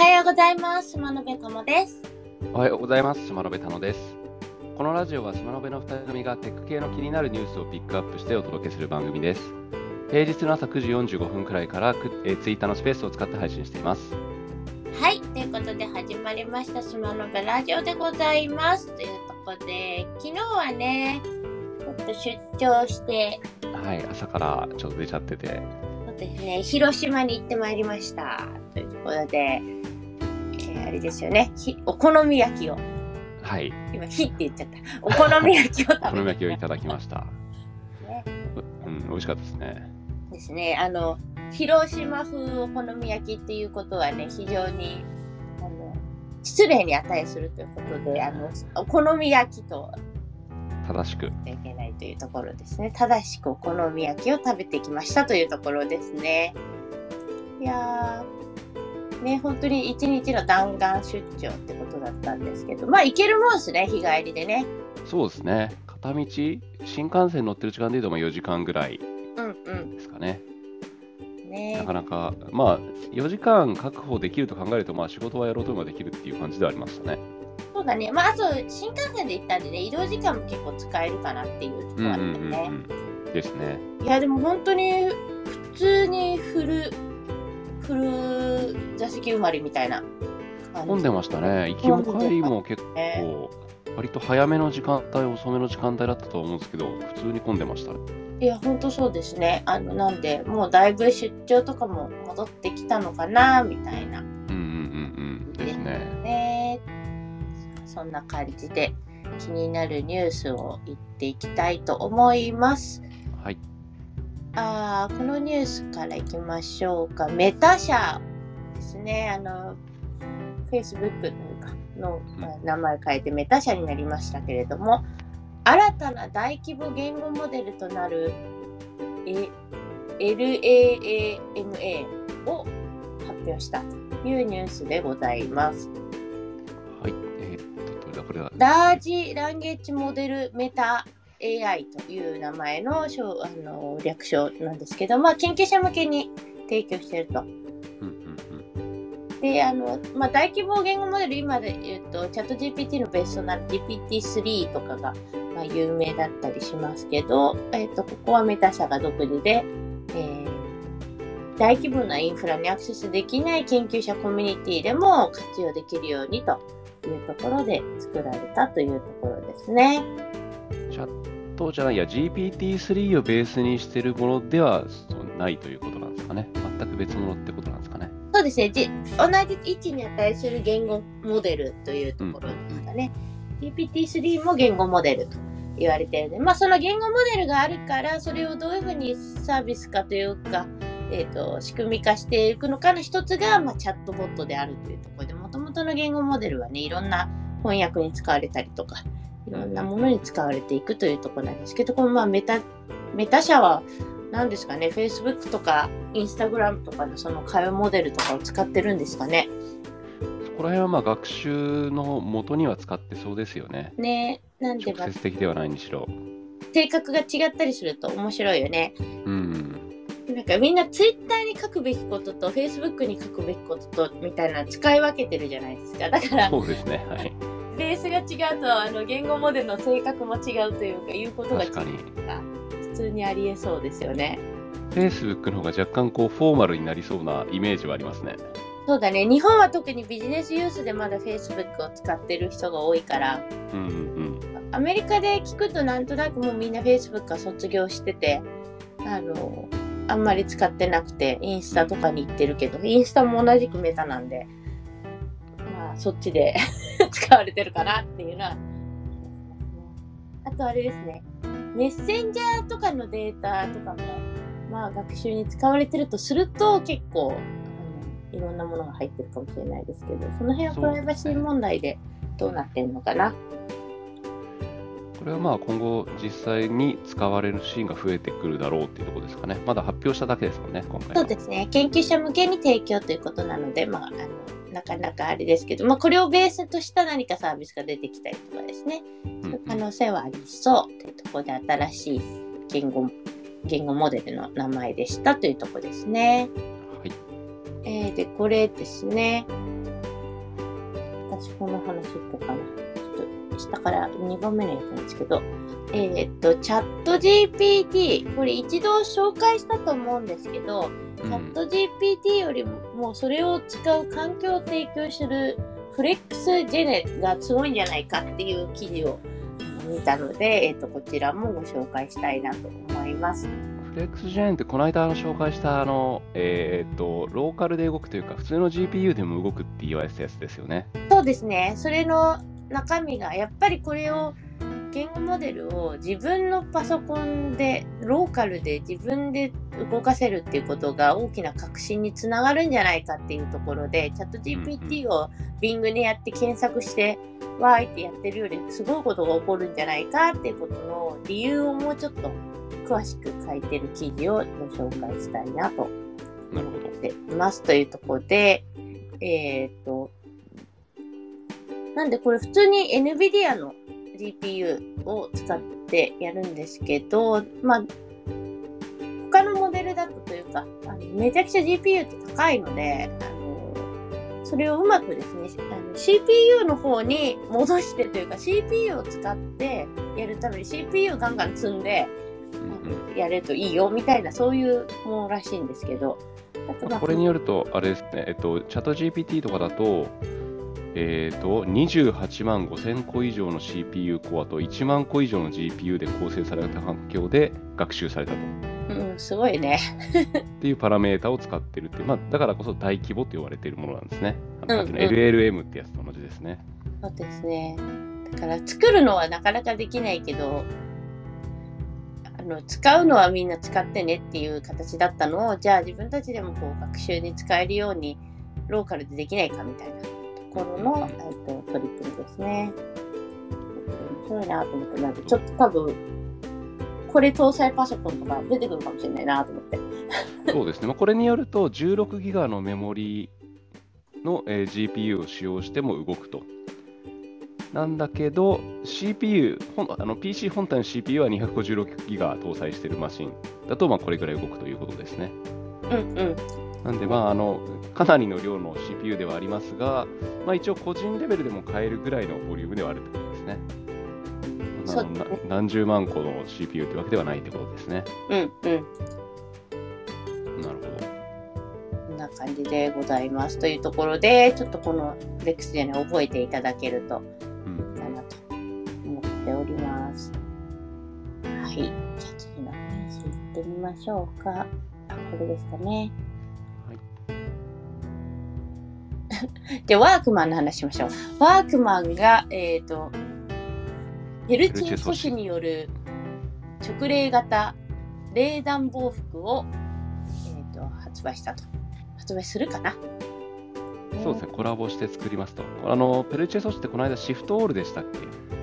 はようございます。島野辺友です。おはようございます。島野辺田野です。このラジオは島野辺の2人組がテック系の気になるニュースをピックアップしてお届けする番組です。平日の朝9時45分くらいからくえー、ツイッターのスペースを使って配信しています。はい、ということで始まりました島野辺ラジオでございます。というところで、昨日はね、ちょっと出張して、はい、朝からちょっと出ちゃってて、そうですね、広島に行ってまいりました。というところで、えーあれですよね、ひお好み焼きを、はい、今、ひって言っちゃった。お好み焼きを食べ お好み焼きをいただきました。ねうん、美味しかったですね。ですね。あの、広島風お好み焼きっていうことはね、非常に、あの、失礼に値するということで、あの、お好み焼きと正しく。いけないというところですね。正しくお好み焼きを食べてきましたというところですね。いやー、ね、本当に一日の弾丸出張ってことだったんですけど、まあ行けるもんですね、日帰りでね。そうですね。片道、新幹線乗ってる時間でいうとまあ4時間ぐらいうんうん。ですかね。ねなかなか、まあ、4時間確保できると考えると、まあ、仕事はやろうともできるっていう感じではありましたね。そうだね。まあ、あと、新幹線で行ったんでね、移動時間も結構使えるかなっていうところあったよね。うん。ですね。いや、でも本当に、普通にフル、フル座席埋まりみたいな。混んでましたね。行きも帰りも結ね構、割と早めの時間帯、遅めの時間帯だったと思うんですけど、普通に混んでましたね。いや、本当そうですね。あの、なんで、もうだいぶ出張とかも戻ってきたのかな、みたいな。うんうんうんうん。ですね。ね。そんな感じで、気になるニュースを言っていきたいと思います。はい。あーこのニュースからいきましょうか。メタ社ですね。あの、Facebook というかの、まあ名前変えてメタ社になりましたけれども、新たな大規模言語モデルとなるえ LAAMA を発表したというニュースでございます。はい。えーこれだ。ラージランゲージモデルメタ AI という名前の称あの略称なんですけど、まあ、研究者向けに提供していると。で、あの、まあ、大規模言語モデル、今で言うと、チャット GPT のベースとなる GPT-3 とかが、まあ、有名だったりしますけど、えっ、と、ここはメタ社が独自で、えー大規模なインフラにアクセスできない研究者コミュニティでも活用できるようにというところで作られたというところですね。トじゃないや、GPT-3 をベースにしてるものではないということなんですかね。全く別物ってことなんですかね。そうですね。じ同じ位置に値する言語モデルというところですかね。GPT-3 も言語モデルと言われているので、まあその言語モデルがあるから、それをどういうふうにサービス化というか、えっ、と、仕組み化していくのかの一つが、まあチャットボットであるというところで、もともとの言語モデルはね、いろんな翻訳に使われたりとか、いろんなものに使われていくというところなんですけど、このまあメタ、メタ社は、何ですかね、Facebook とか Instagram とかのその会話モデルとかを使ってるんですかね？そこら辺はまあ学習の元には使ってそうですよね。ねなんで、まあ直接的ではないにしろ。性格が違ったりすると面白いよね。うん。なんかみんな Twitter に書くべきことと Facebook に書くべきこととみたいなの使い分けてるじゃないですか。だからそうですね。はい。ベースが違うとあの言語モデルの性格も違うというか言うことが違う確かに。普通にありえそうですよね。Facebook の方が若干こうフォーマルになりそうなイメージはありますね。そうだね。日本は特にビジネスユースでまだ Facebook を使ってる人が多いから、うんうんアメリカで聞くとなんとなくもうみんな Facebook は卒業してて、あの、あんまり使ってなくて、インスタとかに行ってるけど、インスタも同じくメタなんで、まあそっちで使われてるかなっていうのは。あとあれですね、メッセンジャーとかのデータとかも、まあ学習に使われてるとすると結構、いろんなものが入ってるかもしれないですけど、その辺はプライバシー問題でどうなってんのかな。これはまあ今後実際に使われるシーンが増えてくるだろうっていうところですかね。まだ発表しただけですもんね、今回は。そうですね。研究者向けに提供ということなので、まあ、あのなかなかあれですけど、まあ、これをベースとした何かサービスが出てきたりとかですね、うんそういう可能性はありそうというところで新しい言語言語モデルの名前でしたというところですね。はい。えーで、これですね。私この話いこうかな。下から2番目のやつなんですけど、えーっと、チャット GPT、これ一度紹介したと思うんですけど、チャット GPT よりももうそれを使う環境を提供するフレックスジェネがすごいんじゃないかっていう記事を見たので、えーっと、こちらもご紹介したいなと思います。フレックスジェーンってこの間紹介したあの、えーっとローカルで動くというか普通の GPU でも動くって言われてたやつですよね。そうですね。それの中身が、やっぱりこれを、言語モデルを自分のパソコンで、ローカルで自分で動かせるっていうことが大きな革新につながるんじゃないかっていうところで、チャット GPT を Bing でやって検索して、わーいってやってるよりすごいことが起こるんじゃないかっていうことの理由をもうちょっと詳しく書いてる記事をご紹介したいなとなるほど。っていますというところで、えっ、と、なんでこれ普通に NVIDIA の GPU を使ってやるんですけど、まあ、他のモデルだとというか、あのめちゃくちゃ GPU って高いので、あのそれをうまくですね、あの CPU の方に戻してというか、CPU を使ってやるために CPU をガンガン積んで、やれるといいよみたいな、そういうものらしいんですけど、これによると、あれですね、えっと、チャット GPT とかだと、えっと、28万5000個以上の CPU コアと1万個以上の GPU で構成された環境で学習されたと。うん、すごいね。っていうパラメータを使ってるっていう、まあ、だからこそ大規模と言われているものなんですね。あのうんうん LLM ってやつと同じですね。そうですね。だから作るのはなかなかできないけど、あの使うのはみんな使ってねっていう形だったのを、じゃあ自分たちでもこう学習に使えるようにローカルでできないかみたいなところの、えっと、取り組みですね。面白いなと思って、なんかちょっと多分、これ搭載パソコンとか出てくるかもしれないなと思って。そうですね。まあ、これによると、16ギガのメモリの、えー GPU を使用しても動くと。なんだけど、CPU、あの PC 本体の CPU は256ギガ搭載しているマシンだと、まあ、これぐらい動くということですね。うんうん。なんで、まあ、あのかなりの量の CPU ではありますが、まあ、一応個人レベルでも買えるぐらいのボリュームではあるということですね。何十万個の CPU というわけではないってことですね。うんうん。なるほど。こんな感じでございます。というところで、ちょっとこのフレックスジェネ覚えていただけるとうんいいかなと思っております。はい。じゃあ次のページ行ってみましょうか。あ、これですかね。で、ワークマンの話しましょう。ワークマンが、えっ、と、ペルチェ素子による直令型冷暖房服を、えー、と発売したと。発売するかな？そうですね、コラボして作りますと。あの、ペルチェソシってこの間シフトオールでしたっ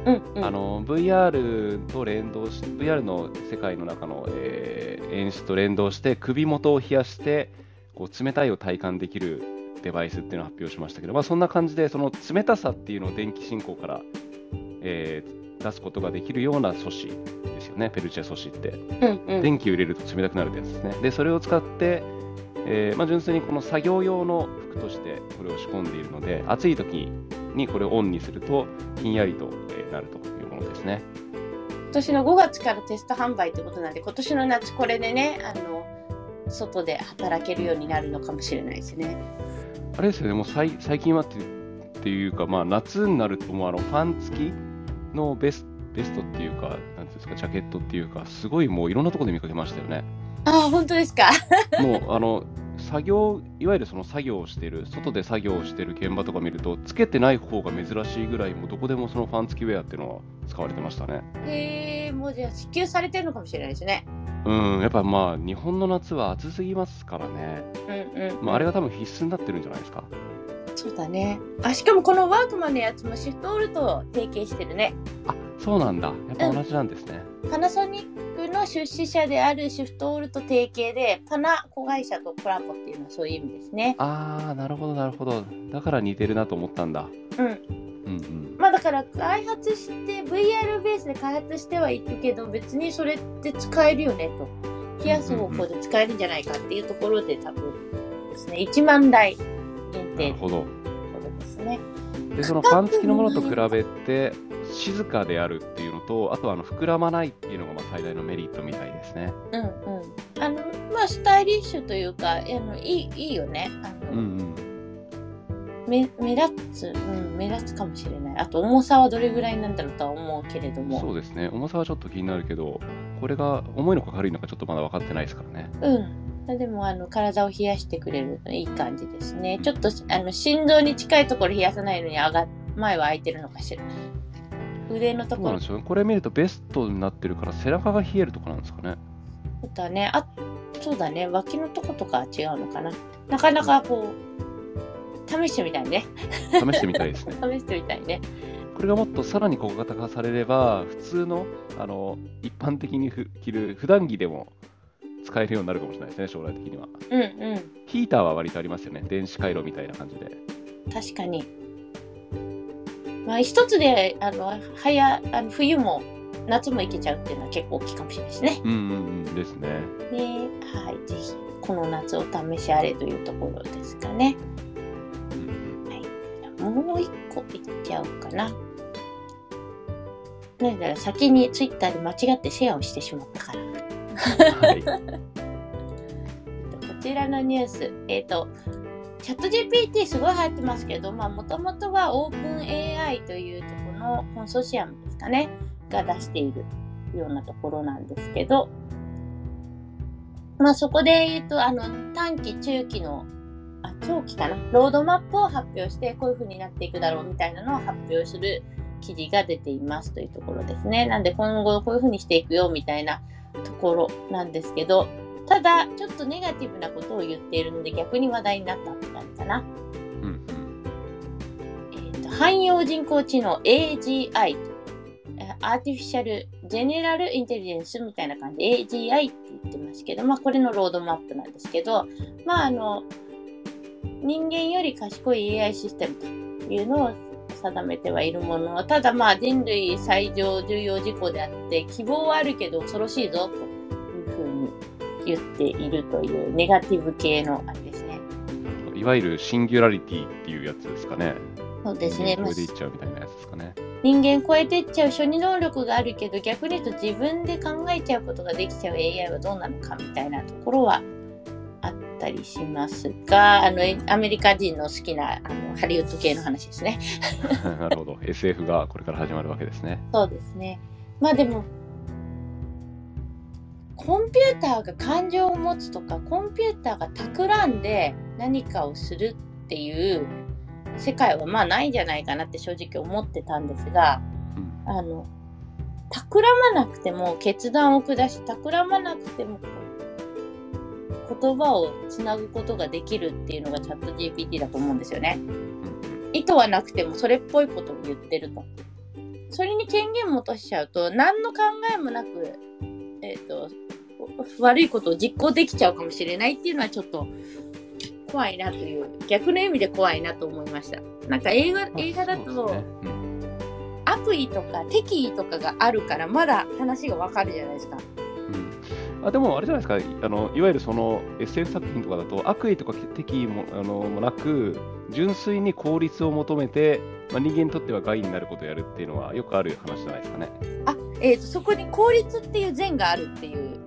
け、うんうん。あの、VR と連動し、VR の世界の中の、えー演出と連動して、首元を冷やして、こう冷たいを体感できるデバイスっていうのを発表しましたけど、まあ、そんな感じで、その冷たさっていうのを電気信号から、えー出すことができるような素子ですよね、ペルチェ素子って。うんうん。電気を入れると冷たくなるってやつですね。で、それを使って、えーまあ、純粋にこの作業用の服としてこれを仕込んでいるので、暑い時にこれをオンにすると、ひんやりとえーなるというものですね。今年の5月からテスト販売ってことなんで、今年の夏これでね、あの、外で働けるようになるのかもしれないですね。あれですよね、もう最最近はってっていうか、まあ、夏になると、もうあのファン付きのベスベストっていうか、なんていうんですか、ジャケットっていうか、すごいもういろんなところで見かけましたよね。ああ、本当ですか？もうあの作業、いわゆるその作業をしている、外で作業をしている現場とか見ると、つけてない方が珍しいぐらい、もうどこでもそのファン付きウェアっていうのは使われてましたね。へえ、もうじゃあ支給されてるのかもしれないですね。うん、やっぱまあ、日本の夏は暑すぎますからね、うんうん、まあ、あれが多分必須になってるんじゃないですか。そうだね。あ、しかもこのワークマンのやつもシフトオールと提携してるね。あそうなんだ、やっぱ同じなんですね。パナソニックの出資者であるシフトオールと提携で、パナ子会社とコラボっていうのはそういう意味ですね。ああ、なるほど、なるほど。だから似てるなと思ったんだ。うん。うんうん。まあだから開発して VR ベースで開発してはいるけど別にそれって使えるよねと冷やす方法で使えるんじゃないかっていうところで多分ですね1万台限な定るほど。ところですねでそのファン付きのものと比べて静かであるっていうのとあとはあの膨らまないっていうのがまあ最大のメリットみたいですね。うんうん。あの、まあ、スタイリッシュというか、あのいいいいよね。あの、うんうん目目立つ、うん、目立つかもしれない。あと、重さはどれぐらいなんだろうとは思うけれども。そうですね重さはちょっと気になるけどこれが重いのか軽いのかちょっとまだ分かってないですからね。うん。でも、あの、体を冷やしてくれるいい感じですね。ちょっと、あの、心臓に近いところ冷やさないのに上がっ、前は空いてるのかしら。腕のところこれ見るとベストになってるから背中が冷えるとかなんですかね。だね。あ、そうだね。脇のとことかは違うのかな。なかなかこう、試してみたいね。試してみたいですね。試してみたいね。これがもっとさらに小型化されれば普通のあの一般的にふ着る普段着でも使えるようになるかもしれないですね将来的には。うんうん。ヒーターは割とありますよね電子回路みたいな感じで。確かに。まあ、一つで、あの、早、あの冬も夏も行けちゃうっていうのは結構大きいかもしれないですね。うんうんうんですね。で、はい、ぜひ、この夏お試しあれというところですかね。もう一個いっちゃおうかな。なんだろう、先にツイッターで間違ってシェアをしてしまったから。はい。こちらのニュース、えっ、と、チャット GPT すごい流行ってますけど、まあ、もともとは OpenAI というところのコンソーシアムですかね、が出しているようなところなんですけど、まあ、そこで言うと、あの、短期、中期の、あ、長期かな、ロードマップを発表して、こういう風になっていくだろうみたいなのを発表する記事が出ていますというところですね。なんで今後こういう風にしていくよみたいなところなんですけど、ただ、ちょっとネガティブなことを言っているので逆に話題になったって感じかな。うんうんえーと汎用人工知能 AGI、アーティフィシャル・ジェネラル・インテリジェンスみたいな感じで AGI って言ってますけど、まあこれのロードマップなんですけど、まああの、人間より賢い AI システムというのを定めてはいるものの、ただまあ人類最上重要事項であって、希望はあるけど恐ろしいぞというふうに言っているというネガティブ系のあれですね。いわゆるシンギュラリティっていうやつですかね。そうですね。これでいっちゃうみたいなやつですかね。人間超えていっちゃう処理能力があるけど逆に言うと自分で考えちゃうことができちゃう AI はどうなのかみたいなところはあったりしますがあのえアメリカ人の好きなあのハリウッド系の話ですね。なるほど。SF がこれから始まるわけですね。そうですね。まあでもコンピューターが感情を持つとかコンピューターが企んで何かをするっていう世界はまあないんじゃないかなって正直思ってたんですが、うんあの、企まなくても決断を下し、企まなくても言葉をつなぐことができるっていうのがチャット GPT だと思うんですよね。意図はなくてもそれっぽいことを言ってると。それに権限も落としちゃうと、何の考えもなく、えっ、と、悪いことを実行できちゃうかもしれないっていうのはちょっと怖いなという、逆の意味で怖いなと思いました。なんか映画、映画だと、悪意とか敵意とかがあるからまだ話がわかるじゃないですか。うんあでもあれじゃないですかあの、いわゆるその SF 作品とかだと悪意とか敵意もあのもなく、純粋に効率を求めて、まあ、人間にとっては害になることをやるっていうのはよくある話じゃないですかね。あ、えーとそこに効率っていう善があるっていう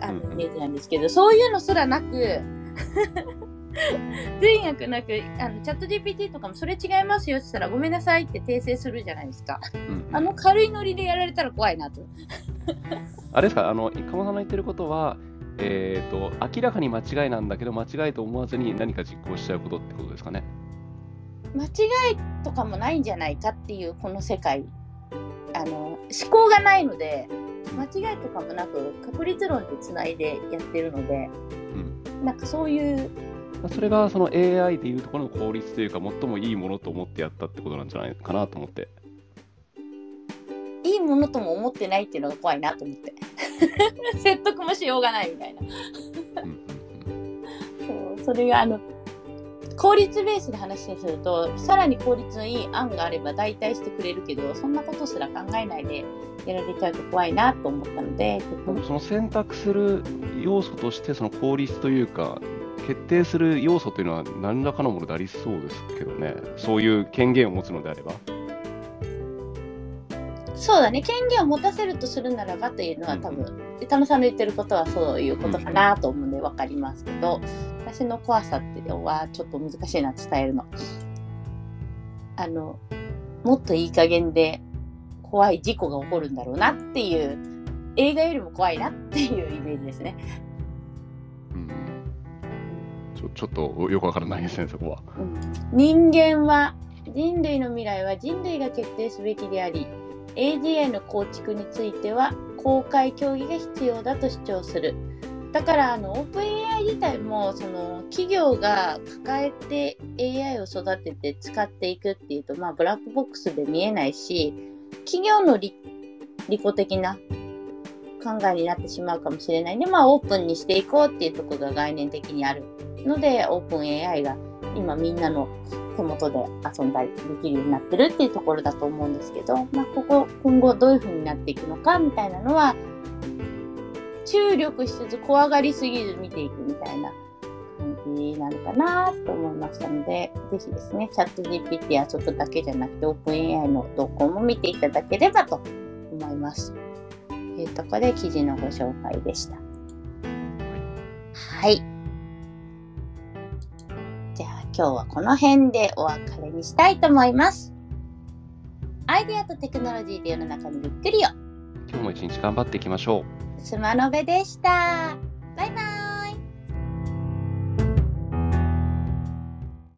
あのうんうんイメージなんですけど、そういうのすらなく善悪なくあのチャット GPT とかもそれ違いますよって言ったらごめんなさいって訂正するじゃないですか。うんうんあの軽いノリでやられたら怖いなと。あれですか、あの、鴨さんの言ってることは、えー、と明らかに間違いなんだけど、間違いと思わずに何か実行しちゃうことってことですかね。間違いとかもないんじゃないかっていうこの世界あの思考がないので間違いとかもなく確率論でつないでやってるのでうんなんかそういうまあそれがその AI でいうところの効率というか、最もいいものと思ってやったってことなんじゃないかなと思って。いいものとも思ってないっていうのが怖いなと思って。説得もしようがないみたいな。そうそれがあの効率ベースで話にするとさらに効率のいい案があれば代替してくれるけどそんなことすら考えないでやられちゃうと怖いなと思ったので、その選択する要素として、その効率というか、決定する要素というのは何らかのものでありそうですけどね、そういう権限を持つのであれば。そうだね、権限を持たせるとするならばというのは多分、うん、田野さんの言ってることはそういうことかなと思うんで分かりますけど、私の怖さっていうのはちょっと難しいな伝えるの。あの、もっといい加減で怖い事故が起こるんだろうなっていう、映画よりも怖いなっていうイメージですね。ちょちょっとよくわからないですね、そこは。うん、人間は、人類の未来は人類が決定すべきであり、AGI の構築については公開協議が必要だと主張する。だからあの OpenAI 自体もその企業が抱えて AI を育てて使っていくっていうと、まあ、ブラックボックスで見えないし企業の利己的な考えになってしまうかもしれないんで、まあ、オープンにしていこうっていうところが概念的にあるので OpenAI が今みんなの手元で遊んだりできるようになってるっていうところだと思うんですけど、まあ、ここ今後どういう風になっていくのかみたいなのは注力しつつ怖がりすぎず見ていくみたいな感じなのかなと思いましたので、ぜひですね、チャット GPT 遊ぶだけじゃなくて、OpenAI の動向も見ていただければと思います。というところで記事のご紹介でした。はい。今日はこの辺でお別れにしたいと思います。アイデアとテクノロジーで世の中にびっくりよ。今日も一日頑張っていきましょう。スマノベでした。バイバイ。